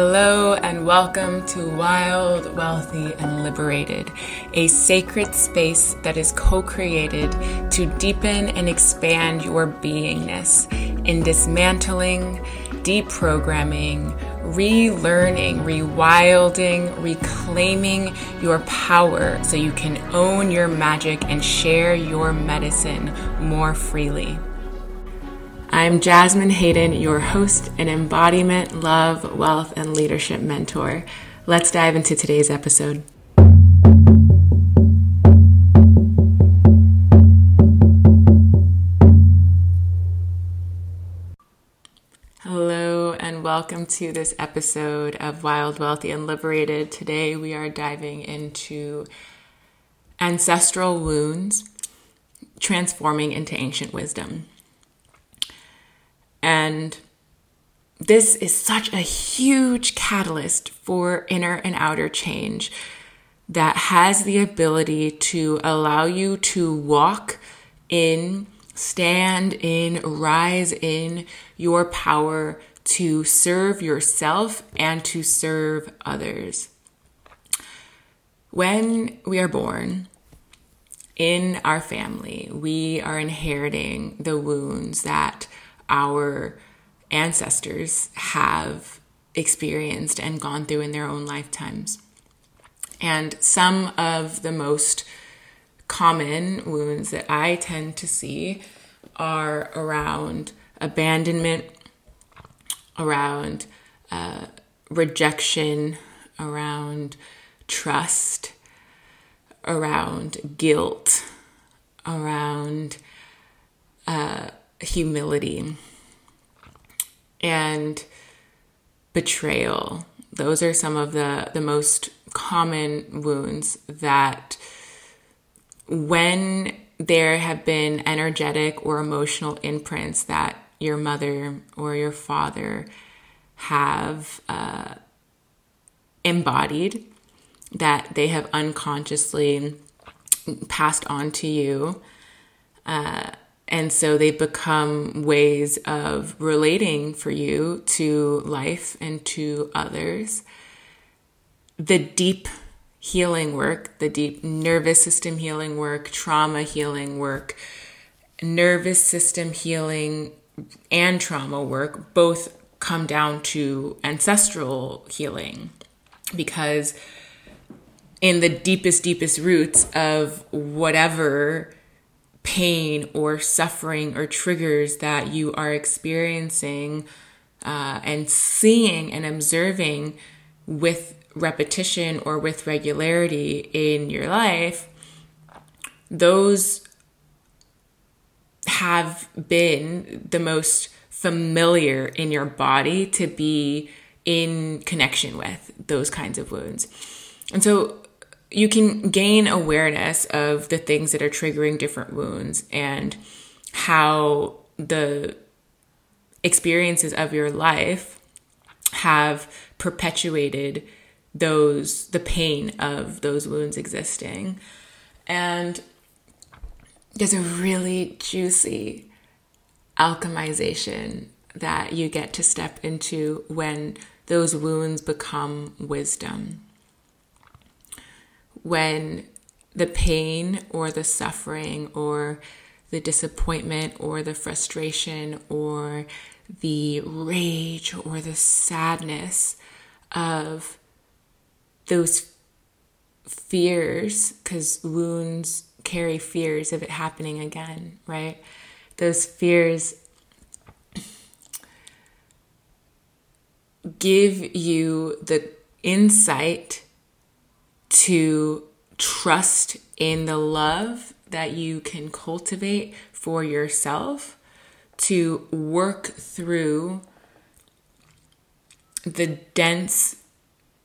Hello, and welcome to Wild, Wealthy, and Liberated, a sacred space that is co created to deepen and expand your beingness in dismantling, deprogramming, relearning, rewilding, reclaiming your power so you can own your magic and share your medicine more freely. I'm Jasmine Hayden, your host and embodiment, love, wealth, and leadership mentor. Let's dive into today's episode. Hello, and welcome to this episode of Wild, Wealthy, and Liberated. Today we are diving into ancestral wounds transforming into ancient wisdom. And this is such a huge catalyst for inner and outer change that has the ability to allow you to walk in, stand in, rise in your power to serve yourself and to serve others. When we are born, in our family, we are inheriting the wounds that our ancestors have experienced and gone through in their own lifetimes. And some of the most common wounds that I tend to see are around abandonment, around uh, rejection, around trust, around guilt, around uh, humility and betrayal. Those are some of the, the most common wounds that when there have been energetic or emotional imprints that your mother or your father have uh, embodied, that they have unconsciously passed on to you. Uh, and so they become ways of relating for you to life and to others. The deep healing work, the deep nervous system healing work, trauma healing work, nervous system healing, and trauma work both come down to ancestral healing because in the deepest, deepest roots of whatever pain or suffering or triggers that you are experiencing uh, and seeing and observing with repetition or with regularity in your life, those have been the most familiar in your body to be in connection with those kinds of wounds. And so you can gain awareness of the things that are triggering different wounds and how the experiences of your life have perpetuated those the pain of those wounds existing. And there's a really juicy alchemization that you get to step into when those wounds become wisdom when the pain or the suffering or the disappointment or the frustration or the rage or the sadness of those fears, because wounds carry fears of it happening again, right? Those fears give you the insight to trust in the love that you can cultivate for yourself to work through the dense,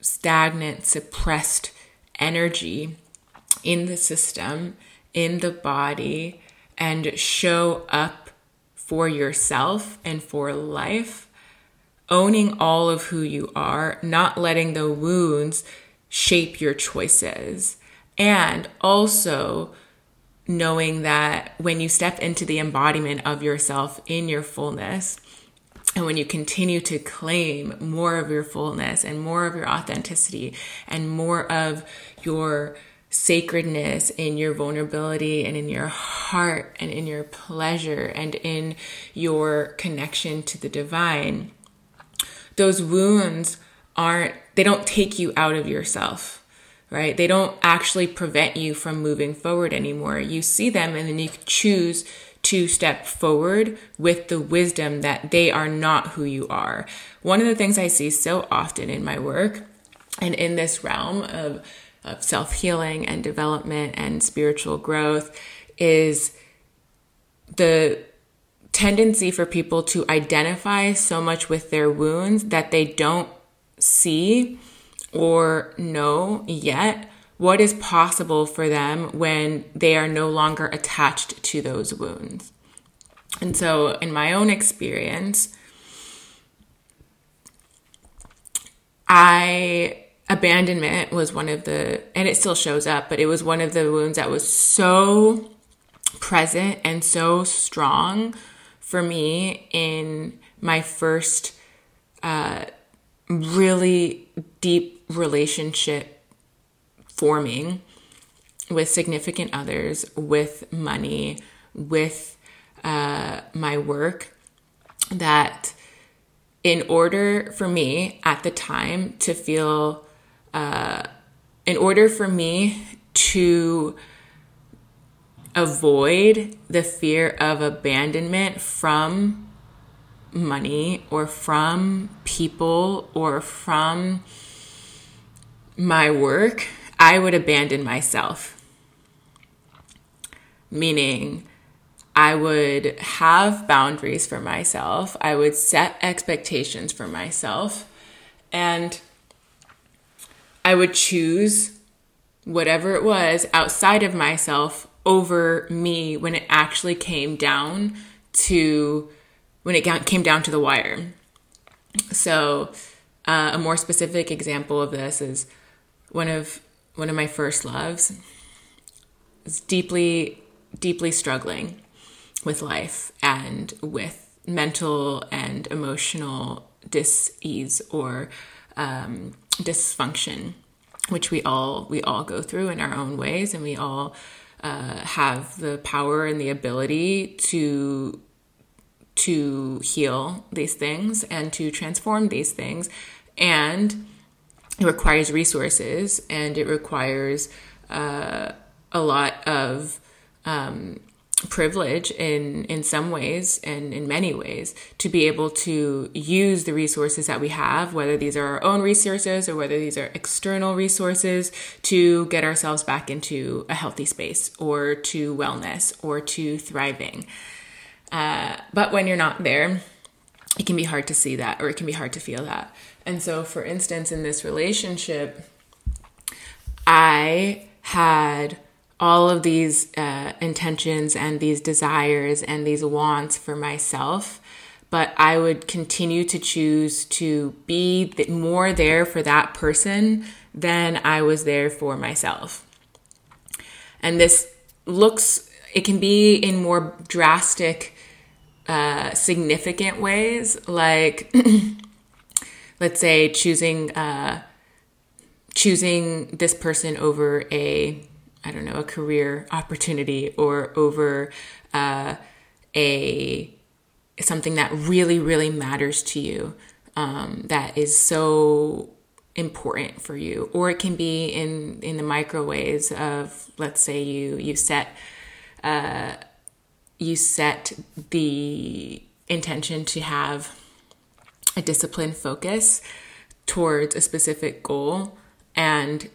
stagnant, suppressed energy in the system, in the body, and show up for yourself and for life, owning all of who you are, not letting the wounds shape your choices. And also knowing that when you step into the embodiment of yourself in your fullness, and when you continue to claim more of your fullness and more of your authenticity and more of your sacredness in your vulnerability and in your heart and in your pleasure and in your connection to the divine, those wounds aren't, they don't take you out of yourself, right? They don't actually prevent you from moving forward anymore. You see them and then you choose to step forward with the wisdom that they are not who you are. One of the things I see so often in my work and in this realm of, of self healing and development and spiritual growth is the tendency for people to identify so much with their wounds that they don't see or know yet what is possible for them when they are no longer attached to those wounds. And so, in my own experience, I abandonment was one of the and it still shows up but it was one of the wounds that was so present and so strong for me in my first uh, really deep relationship forming with significant others, with money, with uh, my work, that in order for me at the time to feel, uh, in order for me to avoid the fear of abandonment from money or from people or from my work, I would abandon myself. Meaning, I would have boundaries for myself, I would set expectations for myself, and I would choose whatever it was outside of myself over me when it actually came down to when it came down to the wire. So, uh, a more specific example of this is one of one of my first loves, is deeply, deeply struggling with life and with mental and emotional dis-ease or um, dysfunction, which we all we all go through in our own ways, and we all uh, have the power and the ability to to heal these things and to transform these things. And it requires resources and it requires uh, a lot of um, privilege in in some ways and in many ways to be able to use the resources that we have whether these are our own resources or whether these are external resources to get ourselves back into a healthy space or to wellness or to thriving uh, but when you're not there it can be hard to see that or it can be hard to feel that and so, for instance, in this relationship, I had all of these uh, intentions and these desires and these wants for myself, but I would continue to choose to be more there for that person than I was there for myself. And this looks, it can be in more drastic, uh, significant ways, like let's say choosing uh, choosing this person over a I don't know a career opportunity or over uh, a something that really really matters to you um, that is so important for you. Or it can be in in the micro ways of let's say you you set uh, you set the intention to have a disciplined focus towards a specific goal and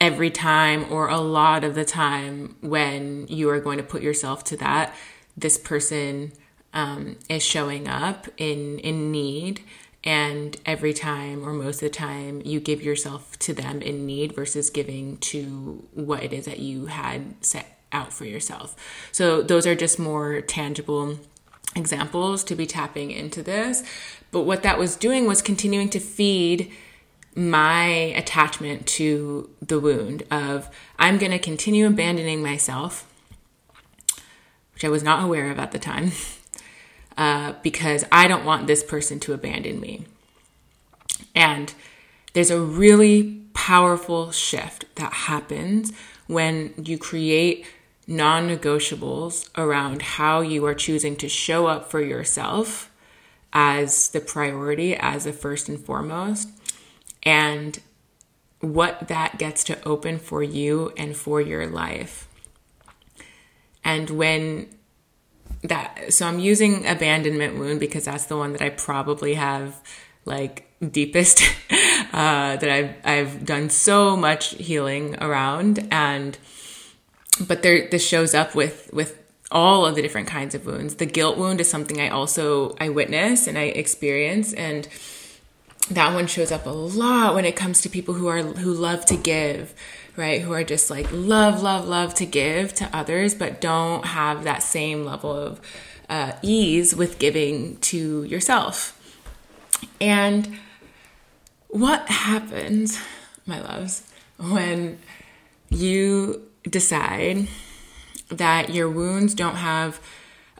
every time or a lot of the time when you are going to put yourself to that this person um, is showing up in in need and every time or most of the time you give yourself to them in need versus giving to what it is that you had set out for yourself so those are just more tangible examples to be tapping into this but what that was doing was continuing to feed my attachment to the wound of I'm going to continue abandoning myself, which I was not aware of at the time. uh, because I don't want this person to abandon me. And there's a really powerful shift that happens when you create non negotiables around how you are choosing to show up for yourself as the priority, as the first and foremost, and what that gets to open for you and for your life. And when that, so I'm using abandonment wound because that's the one that I probably have like deepest uh, that I've I've done so much healing around and but there this shows up with with all of the different kinds of wounds. The guilt wound is something I also I witness and I experience and that one shows up a lot when it comes to people who are who love to give, right? Who are just like love love love to give to others but don't have that same level of uh, ease with giving to yourself. And what happens, my loves, when you decide that your wounds don't have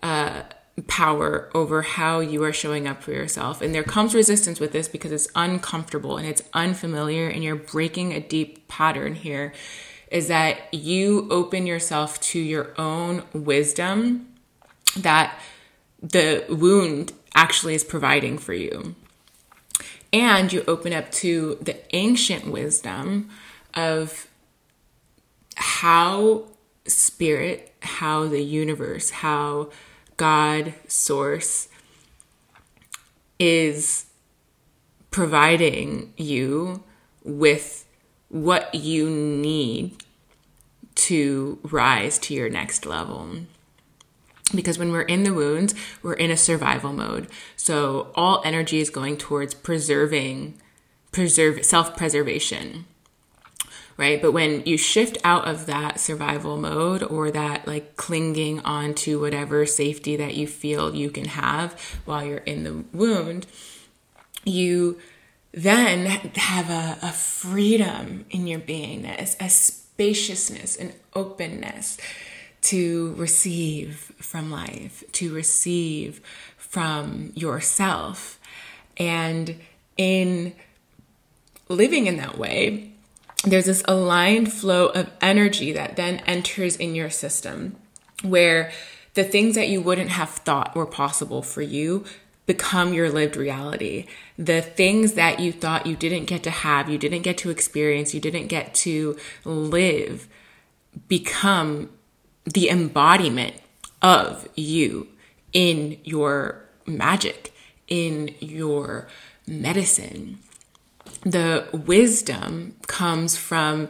uh, power over how you are showing up for yourself. And there comes resistance with this because it's uncomfortable and it's unfamiliar, and you're breaking a deep pattern here. Is that you open yourself to your own wisdom that the wound actually is providing for you and you open up to the ancient wisdom of how spirit, how the universe, how God, source is providing you with what you need to rise to your next level because when we're in the wounds, we're in a survival mode. So all energy is going towards preserving, preserve self-preservation. Right. But when you shift out of that survival mode or that like clinging on to whatever safety that you feel you can have while you're in the wound, you then have a, a freedom in your beingness, a spaciousness, an openness to receive from life, to receive from yourself. And in living in that way, there's this aligned flow of energy that then enters in your system where the things that you wouldn't have thought were possible for you become your lived reality. The things that you thought you didn't get to have, you didn't get to experience, you didn't get to live become the embodiment of you in your magic, in your medicine. The wisdom comes from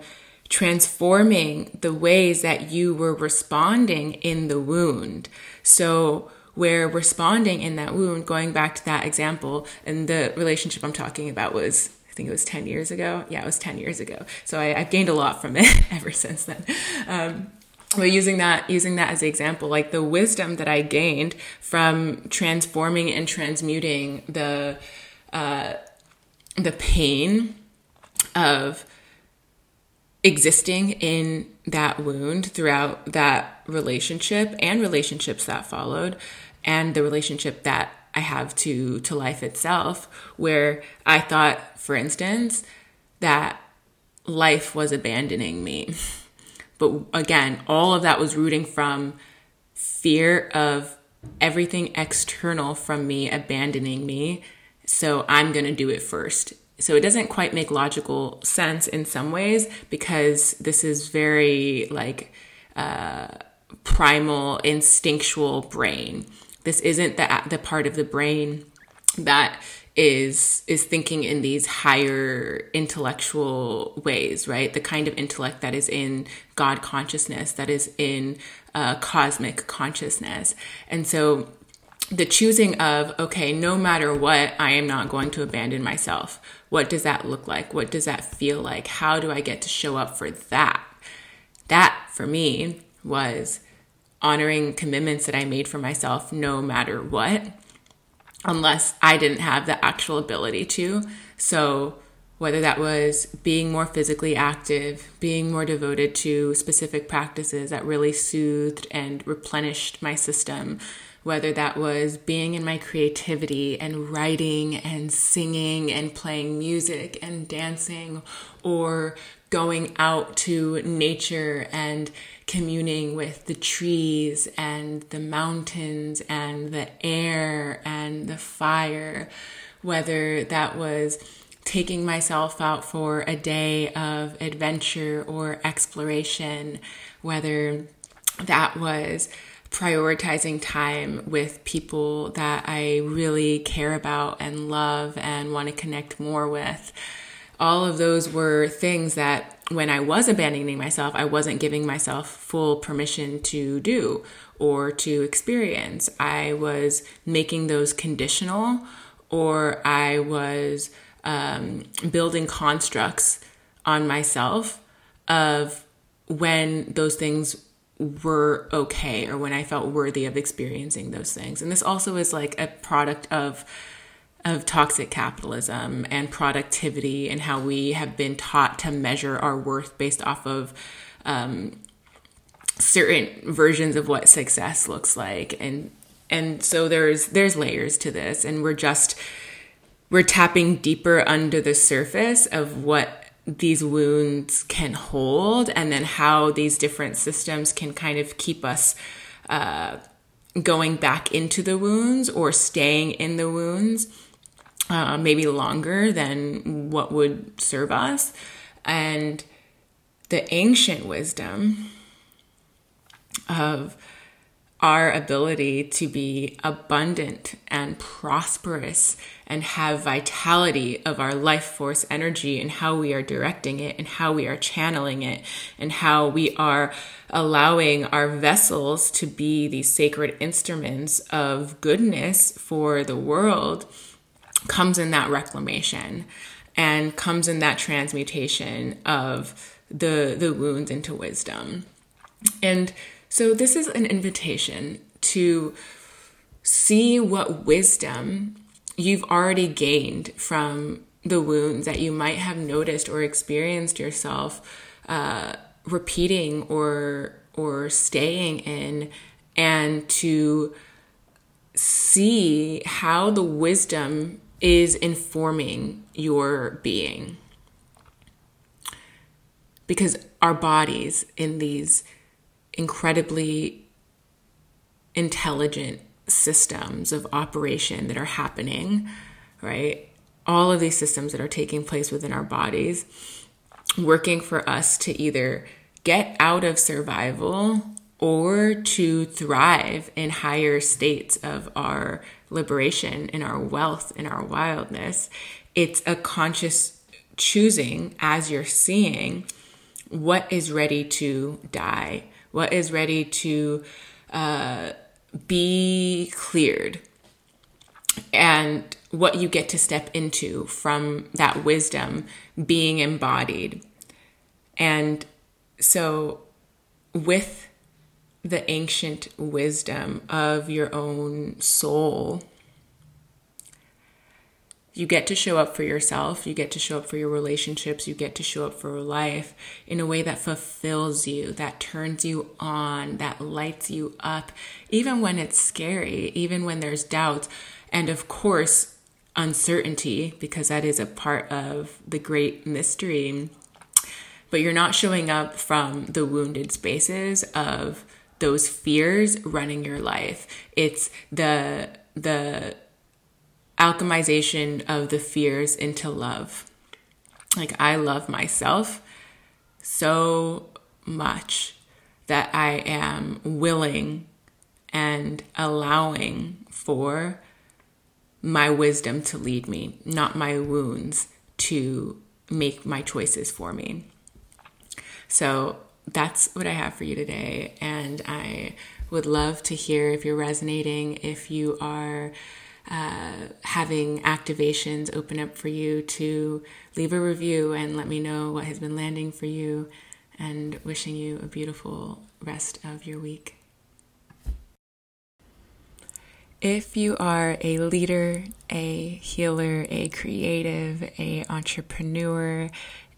transforming the ways that you were responding in the wound. So, where we're responding in that wound, going back to that example, and the relationship I'm talking about was, I think it was 10 years ago. Yeah, it was 10 years ago. So I, have gained a lot from it ever since then. Um, but using that using that as an example like the wisdom that i gained from transforming and transmuting the uh, the pain of existing in that wound throughout that relationship and relationships that followed and the relationship that I have to to life itself where I thought for instance that life was abandoning me But again, all of that was rooting from fear of everything external from me abandoning me. So I'm going to do it first. So it doesn't quite make logical sense in some ways because this is very like uh, primal, instinctual brain. This isn't the the part of the brain that is is thinking in these higher intellectual ways right the kind of intellect that is in god consciousness that is in uh, cosmic consciousness and so the choosing of okay no matter what i am not going to abandon myself. What does that look like? What does that feel like? How do i get to show up for that? That for me was honoring commitments that i made for myself no matter what unless I didn't have the actual ability to. So whether that was being more physically active, being more devoted to specific practices that really soothed and replenished my system, whether that was being in my creativity and writing and singing and playing music and dancing, or going out to nature and communing with the trees and the mountains and the air and the fire, whether that was taking myself out for a day of adventure or exploration, whether that was prioritizing time with people that I really care about and love and want to connect more with. All of those were things that when I was abandoning myself, I wasn't giving myself full permission to do or to experience. I was making those conditional or I was um, building constructs on myself of when those things were okay or when I felt worthy of experiencing those things. And this also is like a product of of toxic capitalism and productivity and how we have been taught to measure our worth based off of um, certain versions of what success looks like and and so there's there's layers to this and we're just we're tapping deeper under the surface of what these wounds can hold and then how these different systems can kind of keep us uh, going back into the wounds or staying in the wounds uh, maybe longer than what would serve us. And the ancient wisdom of our ability to be abundant and prosperous and have vitality of our life force energy and how we are directing it and how we are channeling it and how we are allowing our vessels to be these sacred instruments of goodness for the world comes in that reclamation and comes in that transmutation of the the wounds into wisdom. And so, this is an invitation to see what wisdom you've already gained from the wounds that you might have noticed or experienced yourself uh, repeating or or staying in, and to see how the wisdom is informing your being. Because our bodies in these incredibly intelligent systems of operation that are happening, right? All of these systems that are taking place within our bodies, working for us to either get out of survival or to thrive in higher states of our liberation, in our wealth, in our wildness. It's a conscious choosing as you're seeing what is ready to die what is ready to uh, be cleared, and what you get to step into from that wisdom being embodied. And so, with the ancient wisdom of your own soul you get to show up for yourself, you get to show up for your relationships, you get to show up for life in a way that fulfills you, that turns you on, that lights you up, even when it's scary, even when there's doubt, and of course, uncertainty, because that is a part of the great mystery. But you're not showing up from the wounded spaces of those fears running your life. It's the the alchemization of the fears into love. Like, I love myself so much that I am willing and allowing for my wisdom to lead me, not my wounds to make my choices for me. So that's what I have for you today. And I would love to hear if you're resonating, if you are uh, having activations open up for you to leave a review and let me know what has been landing for you and wishing you a beautiful rest of your week. If you are a leader, a healer, a creative, a entrepreneur,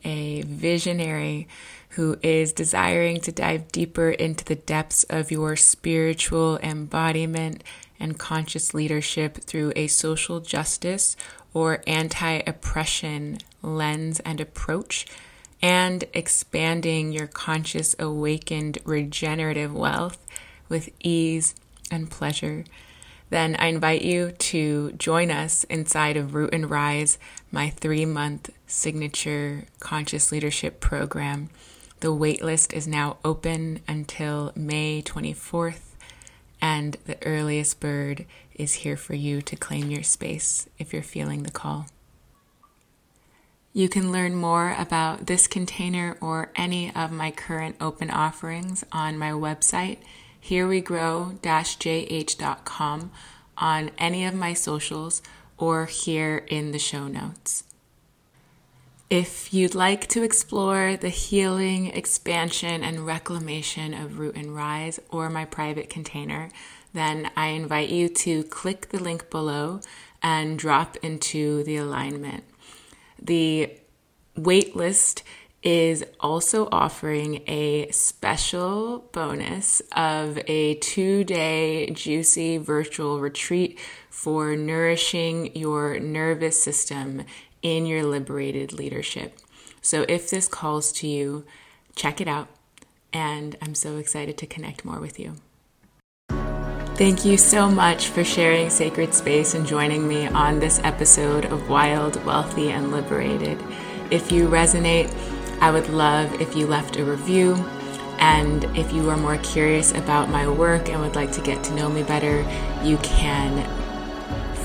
a visionary who is desiring to dive deeper into the depths of your spiritual embodiment and conscious leadership through a social justice or anti oppression lens and approach, and expanding your conscious, awakened, regenerative wealth with ease and pleasure, then I invite you to join us inside of Root and Rise, my three month signature conscious leadership program. The waitlist is now open until May 24th and the earliest bird is here for you to claim your space if you're feeling the call. You can learn more about this container or any of my current open offerings on my website, herewegrow-jh.com, on any of my socials, or here in the show notes. If you'd like to explore the healing, expansion, and reclamation of Root and Rise or my private container, then I invite you to click the link below and drop into the alignment. The waitlist is also offering a special bonus of a two day juicy virtual retreat for nourishing your nervous system in your liberated leadership. So if this calls to you, check it out. And I'm so excited to connect more with you. Thank you so much for sharing sacred space and joining me on this episode of Wild, Wealthy, and Liberated. If you resonate, I would love if you left a review. And if you are more curious about my work and would like to get to know me better, you can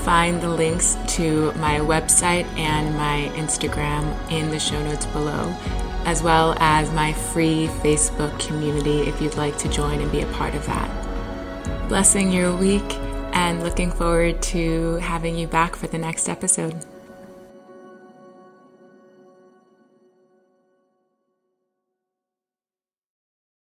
find the links to my website and my Instagram in the show notes below, as well as my free Facebook community if you'd like to join and be a part of that. Blessing your week and looking forward to having you back for the next episode.